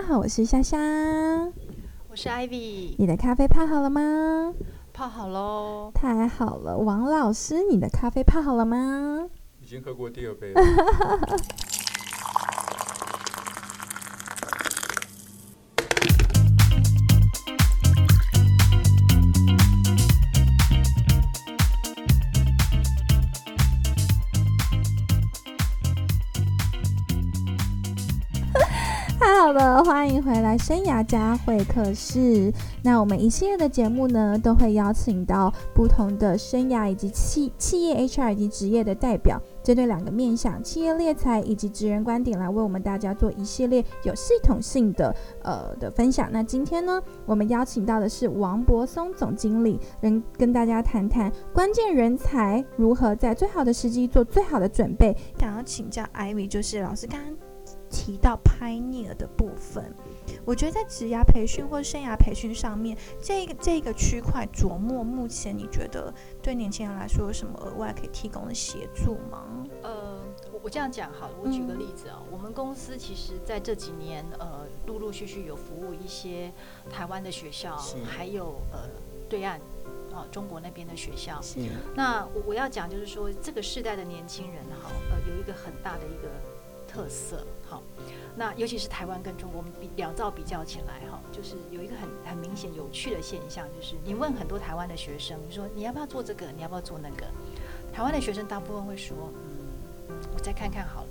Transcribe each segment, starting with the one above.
家好，我是香香，我是 Ivy。你的咖啡泡好了吗？泡好喽，太好了。王老师，你的咖啡泡好了吗？已经喝过第二杯了。欢迎回来生涯家会客室。那我们一系列的节目呢，都会邀请到不同的生涯以及企企业 HR 以及职业的代表，针对两个面向企业猎才以及职人观点，来为我们大家做一系列有系统性的呃的分享。那今天呢，我们邀请到的是王博松总经理，能跟大家谈谈关键人才如何在最好的时机做最好的准备。想要请教艾米，就是老师刚刚。提到 pioneer 的部分，我觉得在职涯培训或生涯培训上面，这个这个区块琢磨，目前你觉得对年轻人来说有什么额外可以提供的协助吗？呃，我我这样讲好了，我举个例子啊，我们公司其实在这几年，呃，陆陆续续有服务一些台湾的学校，还有呃对岸啊中国那边的学校。是。那我我要讲就是说，这个世代的年轻人哈，呃，有一个很大的一个。特色好，那尤其是台湾跟中国，我们比两造比较起来哈，就是有一个很很明显有趣的现象，就是你问很多台湾的学生，你说你要不要做这个，你要不要做那个，台湾的学生大部分会说，嗯，我再看看好了。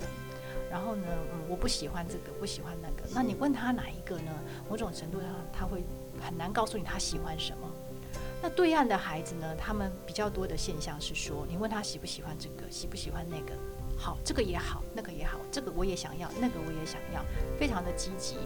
然后呢，嗯，我不喜欢这个，不喜欢那个。那你问他哪一个呢？某种程度上，他会很难告诉你他喜欢什么。那对岸的孩子呢，他们比较多的现象是说，你问他喜不喜欢这个，喜不喜欢那个。好，这个也好，那个也好，这个我也想要，那个我也想要，非常的积极。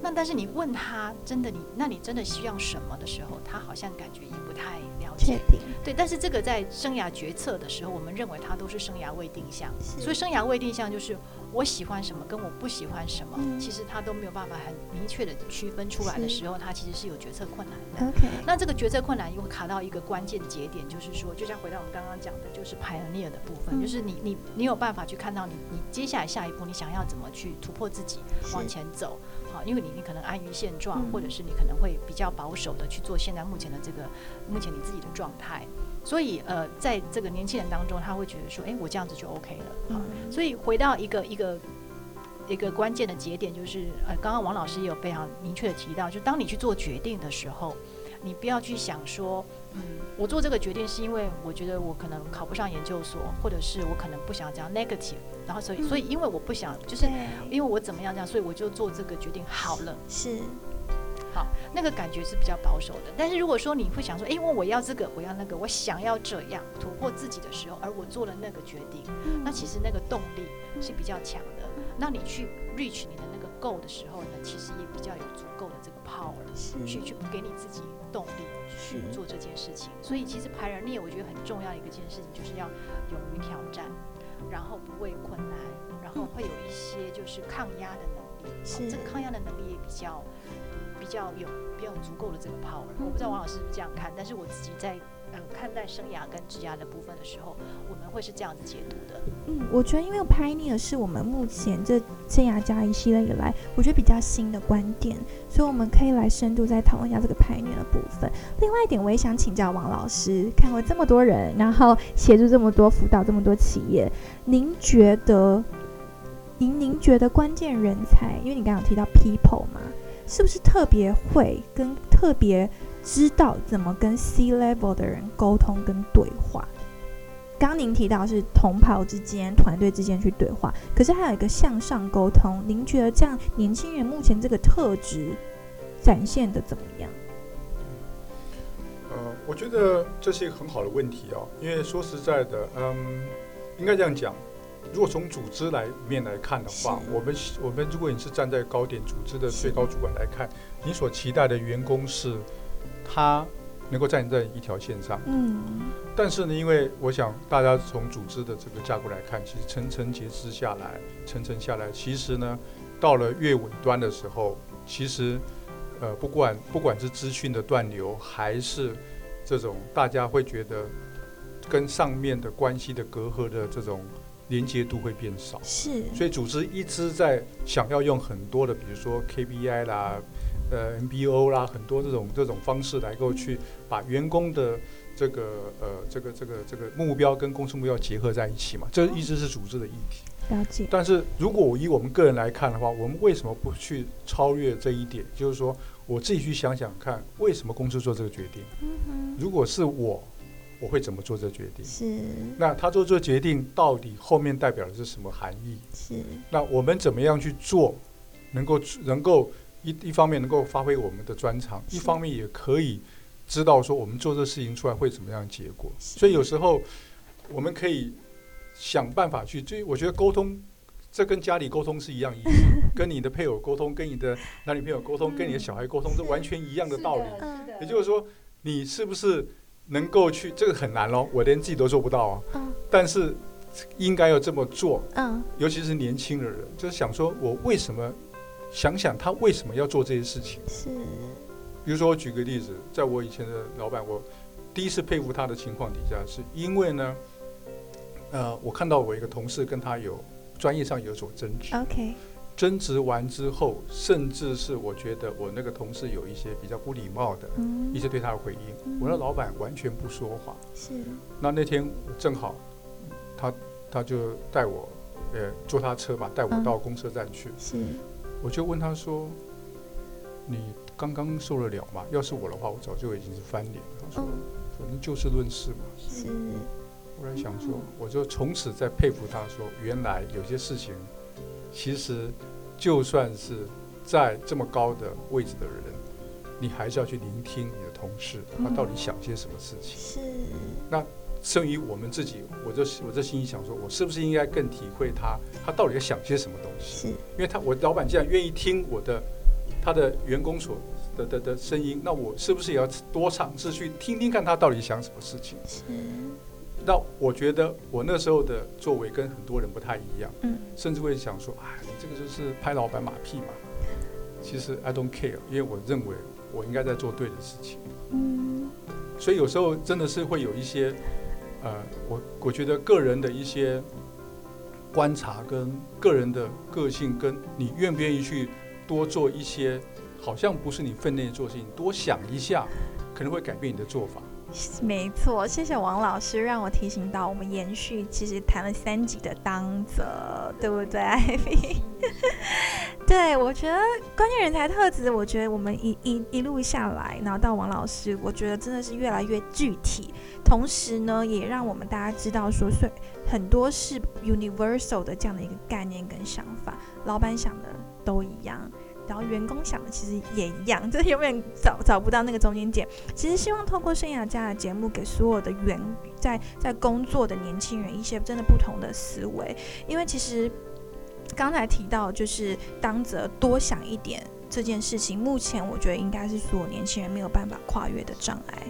那但是你问他，真的你，那你真的需要什么的时候，他好像感觉也不太了解。对，但是这个在生涯决策的时候，我们认为他都是生涯未定向。所以生涯未定向就是。我喜欢什么，跟我不喜欢什么，其实他都没有办法很明确的区分出来的时候，他其实是有决策困难的。OK，那这个决策困难又卡到一个关键节点，就是说，就像回到我们刚刚讲的，就是 pioneer 的部分，就是你你你有办法去看到你你接下来下一步你想要怎么去突破自己往前走，好，因为你你可能安于现状，或者是你可能会比较保守的去做现在目前的这个目前你自己的状态。所以，呃，在这个年轻人当中，他会觉得说，哎，我这样子就 OK 了。嗯。所以回到一个一个一个关键的节点，就是呃，刚刚王老师也有非常明确的提到，就当你去做决定的时候，你不要去想说，嗯，我做这个决定是因为我觉得我可能考不上研究所，或者是我可能不想这样 negative，然后所以所以因为我不想，就是因为我怎么样这样，所以我就做这个决定好了。是。好，那个感觉是比较保守的。但是如果说你会想说，哎，我我要这个，我要那个，我想要这样突破自己的时候，而我做了那个决定，那其实那个动力是比较强的。那你去 reach 你的那个 goal 的时候呢，其实也比较有足够的这个 power 去去给你自己动力去做这件事情。所以其实排人列，我觉得很重要的一个件事情，就是要勇于挑战，然后不畏困难，然后会有一些就是抗压的能力。是这个抗压的能力也比较。比较有比较有足够的这个 power，我不知道王老师是不是这样看，但是我自己在呃看待生涯跟职涯的部分的时候，会是这样子解读的。嗯，我觉得因为 pioneer 是我们目前这生涯加一系列以来，我觉得比较新的观点，所以我们可以来深度再讨论一下这个 pioneer 的部分。另外一点，我也想请教王老师，看过这么多人，然后协助这么多辅导这么多企业，您觉得您您觉得关键人才，因为你刚刚提到 people 嘛？是不是特别会跟特别知道怎么跟 C level 的人沟通跟对话？刚您提到是同袍之间、团队之间去对话，可是还有一个向上沟通。您觉得这样年轻人目前这个特质展现的怎么样？呃，我觉得这是一个很好的问题哦，因为说实在的，嗯，应该这样讲。如果从组织来面来看的话，我们我们如果你是站在高点组织的最高主管来看，你所期待的员工是，他能够站在一条线上。嗯。但是呢，因为我想大家从组织的这个架构来看，其实层层结织下来，层层下来，其实呢，到了越尾端的时候，其实呃，不管不管是资讯的断流，还是这种大家会觉得跟上面的关系的隔阂的这种。连接度会变少。是，所以组织一直在想要用很多的，比如说 KPI 啦、呃 MBO 啦，很多这种这种方式来够去把员工的这个呃这个这个这个目标跟公司目标结合在一起嘛，这一直是组织的议题。了解，但是如果我以我们个人来看的话，我们为什么不去超越这一点？就是说我自己去想想看，为什么公司做这个决定？嗯，如果是我，我会怎么做这个决定？是那他做这个决定到底后面代表的是什么含义？是，那我们怎么样去做，能够能够一一方面能够发挥我们的专长，一方面也可以知道说我们做这事情出来会怎么样的结果。所以有时候我们可以想办法去，就我觉得沟通，这跟家里沟通是一样意思，跟你的配偶沟通，跟你的男女朋友沟通，跟你的小孩沟通，这完全一样的道理。嗯也就是说，你是不是能够去，这个很难咯，我连自己都做不到啊。嗯但是应该要这么做，嗯尤其是年轻的人，就是想说我为什么想想他为什么要做这些事情。是，比如说，我举个例子，在我以前的老板，我第一次佩服他的情况底下，是因为呢，呃，我看到我一个同事跟他有专业上有所争执，OK，争执完之后，甚至是我觉得我那个同事有一些比较不礼貌的嗯。一些对他的回应，嗯。我的老板完全不说话。是。那那天正好，他他就带我，呃，坐他车嘛，带我嗯。到公车站去。是，我就问他说：“你刚刚受得了吗？要是我的话，我早就已经是翻脸了。”他说嗯：“反正就事论事嘛。是，”我在想说，我就从此在佩服他说，原来有些事情，其实就算是在这么高的位置的人，你还是要去聆听你的同事，他到底想些什么事情。是，甚于我们自己，我就我这心里想说，我是不是应该更体会他，他到底在想些什么东西？是，因为他我老板既然愿意听我的他的员工所的的的声音，那我是不是也要多尝试去听听看他到底想什么事情？是，那我觉得我那时候的作为跟很多人不太一样，嗯，甚至会想说，哎，你这个就是拍老板马屁嘛。其实 I don't care，因为我认为我应该在做对的事情。嗯，所以有时候真的是会有一些，呃，我我觉得个人的一些观察跟个人的个性，跟你愿不愿意去多做一些，好像不是你分内做事情，多想一下，可能会改变你的做法。没错，谢谢王老师让我提醒到，我们延续其实谈了三集的当责，对不对 对，我觉得关键人才特质，我觉得我们一一一路下来，然后到王老师，我觉得真的是越来越具体，同时呢，也让我们大家知道说，所以很多是 universal 的这样的一个概念跟想法，老板想的都一样。然后员工想的其实也一样，就是永远找找不到那个中间点。其实希望透过生涯家的节目，给所有的员在在工作的年轻人一些真的不同的思维，因为其实刚才提到就是当着多想一点这件事情，目前我觉得应该是所有年轻人没有办法跨越的障碍，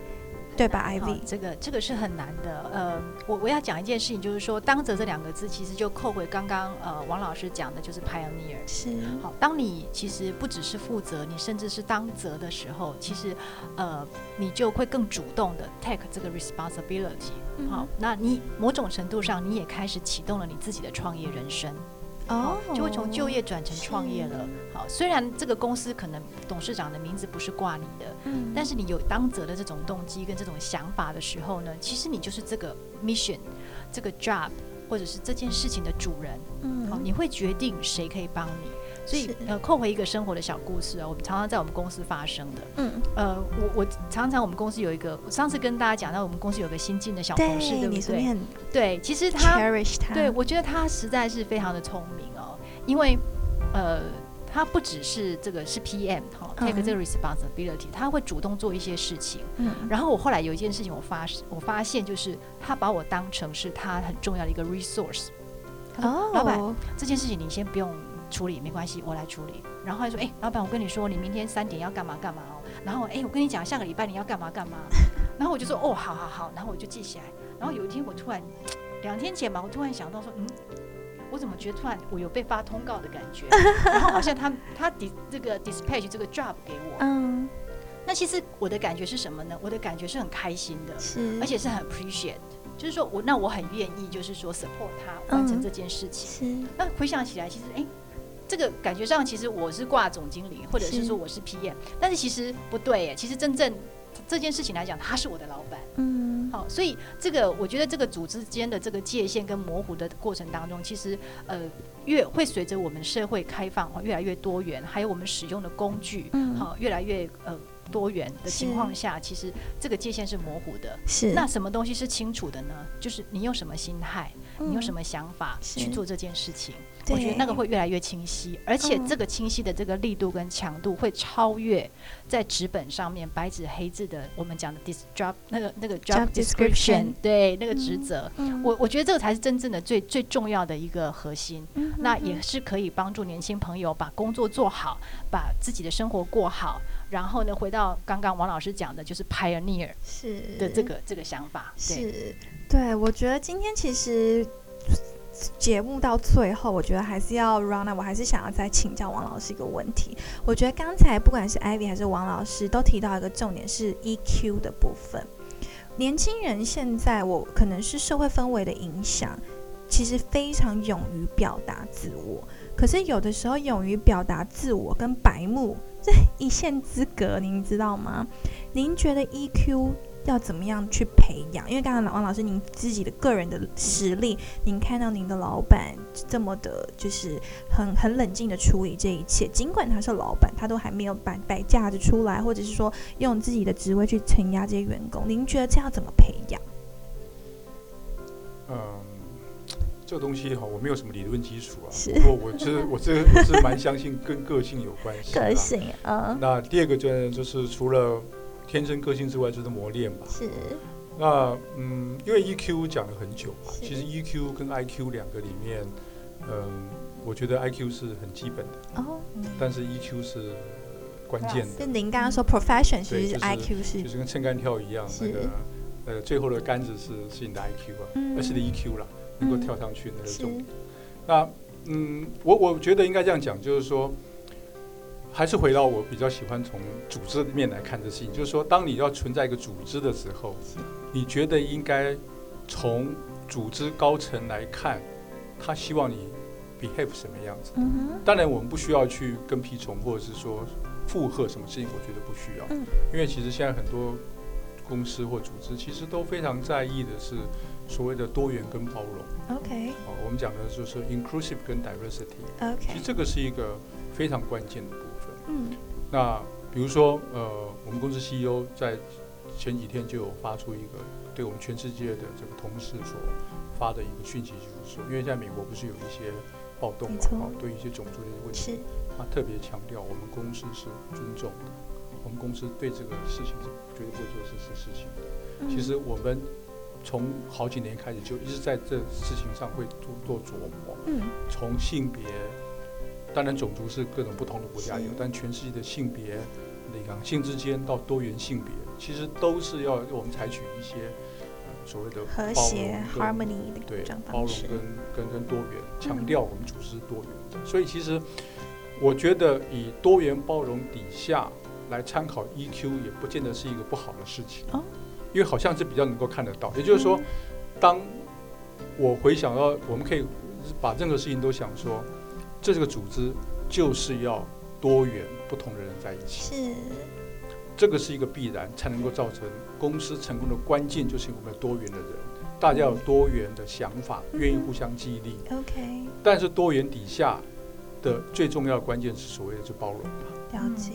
对吧，Ivy？这个这个是很难的。呃，我我要讲一件事情，就是说“当责”这两个字，其实就扣回刚刚呃王老师讲的，就是 pioneer。是，好，当你其实不只是负责，你甚至是当责的时候，其实呃你就会更主动的 take 这个 responsibility。嗯好，那你某种程度上你也开始启动了你自己的创业人生。哦，就会从就业转成创业了。好，虽然这个公司可能董事长的名字不是挂你的，嗯，但是你有当责的这种动机跟这种想法的时候呢，其实你就是这个 mission、这个 job 或者是这件事情的主人。嗯，好，你会决定谁可以帮你。所以呃，扣回一个生活的小故事啊，我们常常在我们公司发生的。嗯，呃，我我常常我们公司有一个，我上次跟大家讲到，我们公司有个新进的小同事，对不对？对，其实他他，对，我觉得他实在是非常的聪明哦，因为呃，他不只是这个是 PM 哈、嗯 take 这个 responsibility，他会主动做一些事情。嗯，然后我后来有一件事情，我发我发现就是他把我当成是他很重要的一个 resource。哦，老板，这件事情你先不用处理，没关系，我来处理。然后他说，哎、老板，我跟你说，你明天三点要干嘛干嘛哦。然后，哎、我跟你讲，下个礼拜你要干嘛干嘛。然后我就说，哦，好好好。然后我就记起来。然后有一天我突然，两天前吧，我突然想到说，嗯，我怎么觉得突然我有被发通告的感觉？然后好像他他 dis 这个 dispatch 这个 job 给我。嗯，那那其实我的感觉是什么呢？我的感觉是很开心的，是，而且是很 appreciate，就是说我那我很愿意，就是说 support 他完成这件事情。是，那回想起来，其实哎。这个感觉上，其实我是挂总经理，或者是说我是 PM，但是其实不对耶。其实真正这件事情来讲，他是我的老板。嗯，好，所以这个我觉得这个组织间的这个界限跟模糊的过程当中，其实呃越会随着我们社会开放越来越多元，还有我们使用的工具，好越来越呃。多元的情况下，其实这个界限是模糊的。是那什么东西是清楚的呢？就是你用什么心态，你用什么想法去做这件事情，我觉得那个会越来越清晰，而且这个清晰的这个力度跟强度会超越在纸本上面白纸黑字的我们讲的 dis job 那个那个 job description 对那个职责。我我觉得这个才是真正的最最重要的一个核心。那也是可以帮助年轻朋友把工作做好，把自己的生活过好。然后呢，回到刚刚王老师讲的，就是 pioneer 是的这个这个想法。是，对我觉得今天其实节目到最后，我觉得还是要 run 我还是想要再请教王老师一个问题。我觉得刚才不管是 Ivy 还是王老师，都提到一个重点是 EQ 的部分。年轻人现在，我可能是社会氛围的影响，其实非常勇于表达自我。可是有的时候，勇于表达自我跟白目。这一线之隔，您知道吗？您觉得 EQ 要怎么样去培养？因为刚刚王老师您自己的个人的实力，您看到您的老板这么的，就是很很冷静的处理这一切，尽管他是老板，他都还没有摆摆架子出来，或者是说用自己的职位去承压这些员工。您觉得这样怎么培养？嗯。这个东西哈，我没有什么理论基础啊。不过我是我这 我是蛮相信跟个性有关系。个性啊。那第二个就就是除了天生个性之外，就是磨练吧。是。那嗯，因为 EQ 讲了很久嘛，其实 EQ 跟 IQ 两个里面，嗯，我觉得 IQ 是很基本的。哦。但是 EQ 是关键的。就您刚刚说 profession，其实 IQ 是就是跟撑杆跳一样，那个呃最后的杆子是是你的 IQ 啊，而是的 EQ 啦。能够跳上去那是重点。那嗯，我我觉得应该这样讲，就是说，还是回到我比较喜欢从组织面来看这事情。就是说，当你要存在一个组织的时候，你觉得应该从组织高层来看，他希望你 behave 什么样子。当然，我们不需要去跟屁虫，或者是说附和什么事情，我觉得不需要。因为其实现在很多公司或组织其实都非常在意的是。所谓的多元跟包容，OK，好，我们讲的就是 inclusive 跟 diversity，OK，其实这个是一个非常关键的。嗯，那比如说，呃，我们公司 CEO 在前几天就有发出一个对我们全世界的这个同事所发的一个讯息，就是说，因为在美国不是有一些暴动嘛，对一些种族的问题，他特别强调我们公司是尊重的，我们公司对这个事情是绝对不会做这些事情的。其实我们。从好几年开始就一直在这事情上会多做琢磨。嗯，从性别，当然种族是各种不同的国家有，但全世界的性别、两性之间到多元性别，其实都是要我们采取一些所谓的和谐 harmony 对包容跟跟跟多元，强调我们组织多元的。所以其实我觉得以多元包容底下来参考 EQ 也不见得是一个不好的事情。哦。因为好像是比较能够看得到，也就是说，当我回想到，我们可以把任何事情都想说，这个组织就是要多元不同的人在一起，是这个是一个必然，才能够造成公司成功的关键，就是我们有多元的人，大家有多元的想法，愿意互相激励。OK，但是多元底下的最重要的关键是所谓的就包容了解。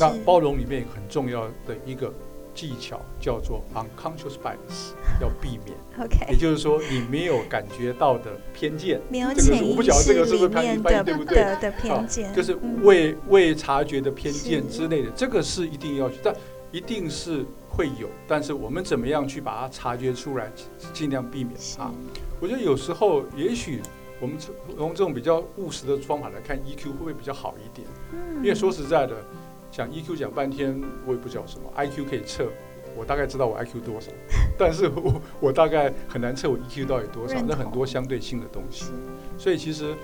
那包容里面很重要的一个。技巧叫做 unconscious bias，要避免。OK，也就是说你没有感觉到的偏见，没有潜意识里面的对不对？的偏见，就是未未察觉的偏见之类的，这个是一定要去，但一定是会有。但是我们怎么样去把它察觉出来，尽量避免啊？我觉得有时候也许我们从这种比较务实的方法来看 EQ 会不会比较好一点？嗯，因为说实在的。讲 EQ 讲半天，我也不知道什么 IQ 可以测，我大概知道我 IQ 多少，但是我我大概很难测我 EQ 到底多少，那很多相对性的东西。所以其实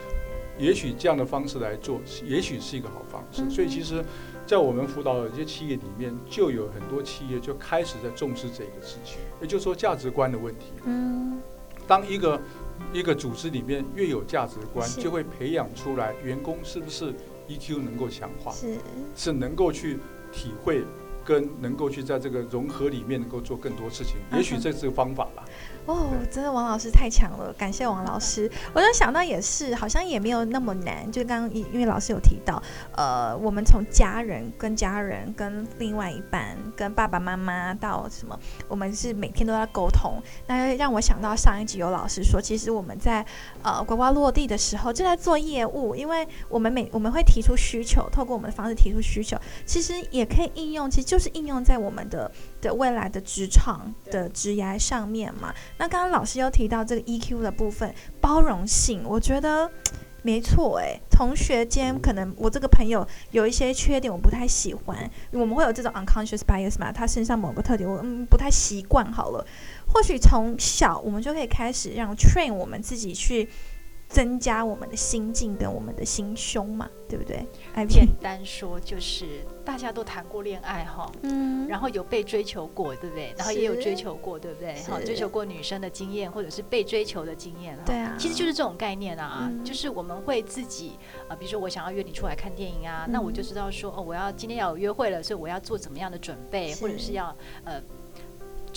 也许这样的方式来做，也许是一个好方式。嗯所以其实，在我们辅导的一些企业里面，就有很多企业就开始在重视这个事情，也就是说价值观的问题。嗯，当一个一个组织里面越有价值观，就会培养出来员工是不是 EQ 能够强化，是是能够去体会。跟能够去在这个融合里面能够做更多事情，也许这是个方法吧。哦，真的王老师太强了，感谢王老师。我就想到也是，好像也没有那么难。就刚刚因因为老师有提到，呃，我们从家人跟家人跟另外一半跟爸爸妈妈到什么，我们是每天都在沟通。那让我想到上一集有老师说，其实我们在呃呱呱落地的时候就在做业务，因为我们每我们会提出需求，透过我们的方式提出需求，其实也可以应用，其实就是应用在我们的的未来的职场的职涯上面嘛。那刚刚老师又提到这个 EQ 的部分，包容性，我觉得没错诶，同学间可能我这个朋友有一些缺点我不太喜欢，我们会有这种 unconscious bias 嘛，他身上某个特点我嗯不太习惯好了，或许从小我们就可以开始让 train 我们自己去增加我们的心境跟我们的心胸嘛，对不对简单说就是大家都谈过恋爱哈，嗯，然后有被追求过，对不对？然后也有追求过，对不对？是好，追求过女生的经验，或者是被追求的经验哈。对啊，其实就是这种概念啊，嗯就是我们会自己呃，比如说我想要约你出来看电影啊，那我就嗯知道说哦，我要今天要有约会了，所以我要做怎么样的准备，或者是要呃。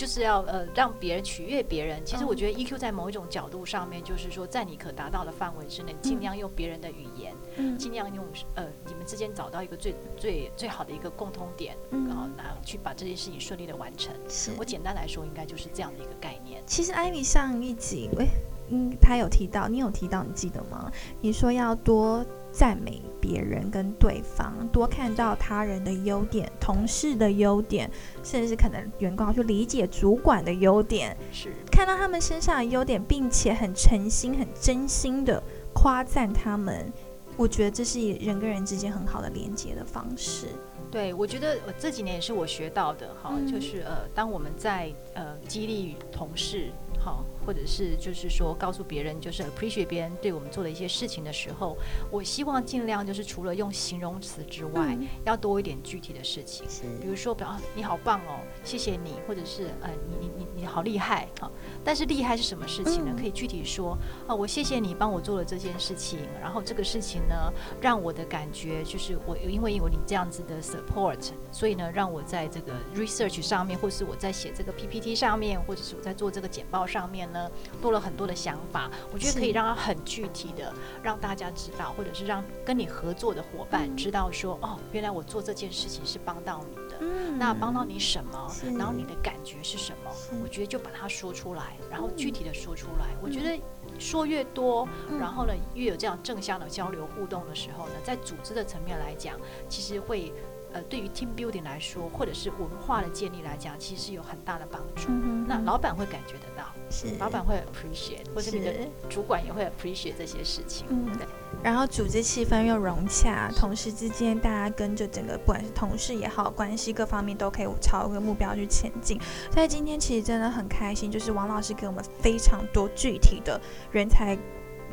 就是要呃让别人取悦别人。其实嗯我觉得 EQ 在某一种角度上面，就是说在你可达到的范围之内，尽量用别人的语言，嗯尽量用呃你们之间找到一个最最最好的一个共通点，嗯然后拿去把这件事情顺利的完成。是我简单来说，应该就是这样的一个概念。其实艾米上一集，喂，嗯，他有提到，你有提到，你记得吗？你说要多赞美别人跟对方，多看到他人的优点、同事的优点，甚至是可能员工要去理解主管的优点，是看到他们身上的优点，并且很诚心、很真心的夸赞他们。我觉得这是人跟人之间很好的连接的方式。对，我觉得呃这几年也是我学到的哈，嗯就是呃，当我们在呃激励同事好，或者是就是说告诉别人，就是 appreciate 别人对我们做的一些事情的时候，我希望尽量就是除了用形容词之外，嗯要多一点具体的事情。是比如说，比如啊，你好棒哦，谢谢你，或者是呃，你你你你好厉害哈、但是厉害是什么事情呢？嗯可以具体说啊，我谢谢你帮我做了这件事情，然后这个事情呢，让我的感觉就是我因为有你这样子的 support，所以呢，让我在这个 research 上面，或是我在写这个 PPT 上面，或者是我在做这个简报上面呢，多了很多的想法。我觉得可以让他很具体的让大家知道，或者是让跟你合作的伙伴嗯知道说，哦，原来我做这件事情是帮到你的。嗯那帮到你什么？然后你的感觉是什么？我觉得就把它说出来，然后嗯具体的说出来。我觉得说越多，嗯然后呢越有这样正向的交流互动的时候呢，在组织的层面来讲，其实会呃对于 team building 来说，或者是文化的建立来讲，其实是有很大的帮助。嗯那老板会感觉得到，是老板会 appreciate，或者你的主管也会 appreciate 这些事情。嗯对，然后组织气氛又融洽，同事之间大家跟着整个不管是同事也好，关系各方面都可以朝一个目标去前进。所以今天其实真的很开心，就是王老师给我们非常多具体的人才。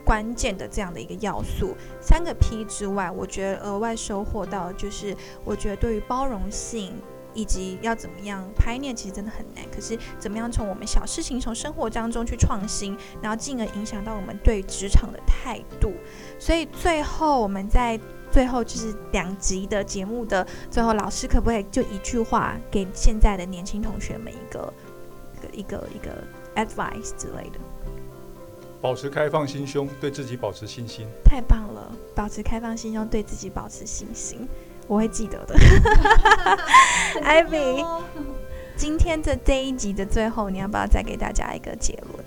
关键的这样的一个要素，三个 P 之外，我觉得额外收获到就是，我觉得对于包容性以及要怎么样拍念，其实真的很难。可是怎么样从我们小事情、从生活当中去创新，然后进而影响到我们对职场的态度。所以最后我们在最后就是两集的节目的最后，老师可不可以就一句话给现在的年轻同学们一个一个一个一个 advice 之类的？保持开放心胸，对自己保持信心。太棒了，保持开放心胸，对自己保持信心，我会记得的。艾米今天的这一集的最后，你要不要再给大家一个结论？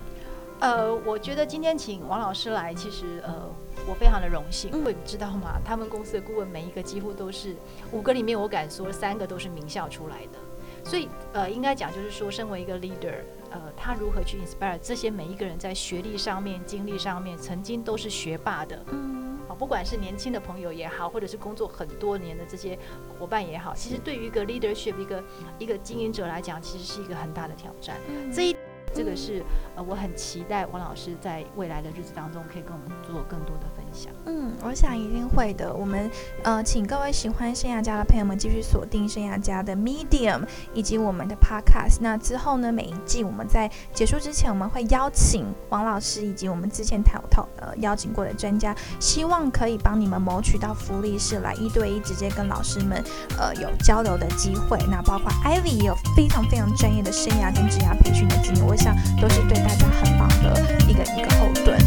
呃，我觉得今天请王老师来，其实呃，我非常的荣幸。嗯因为你知道吗？他们公司的顾问每一个几乎都是五个里面，我敢说三个都是名校出来的。所以呃，应该讲就是说，身为一个 leader，呃，他如何去 inspire 这些每一个人在学历上面、经历上面，曾经都是学霸的。嗯，好，不管是年轻的朋友也好，或者是工作很多年的这些伙伴也好，其实对于一个 leadership 一个一个经营者来讲，其实是一个很大的挑战。这一这个是呃，我很期待王老师在未来的日子当中可以跟我们做更多的分嗯，我想一定会的。我们呃，请各位喜欢生涯家的朋友们继续锁定生涯家的 Medium 以及我们的 Podcast。那之后呢，每一季我们在结束之前，我们会邀请王老师以及我们之前讨讨呃邀请过的专家，希望可以帮你们谋取到福利是来一对一直接跟老师们呃有交流的机会。那包括 Ivy 也有非常非常专业的生涯跟职涯培训的经验，我想都是对大家很棒的一个一个后盾。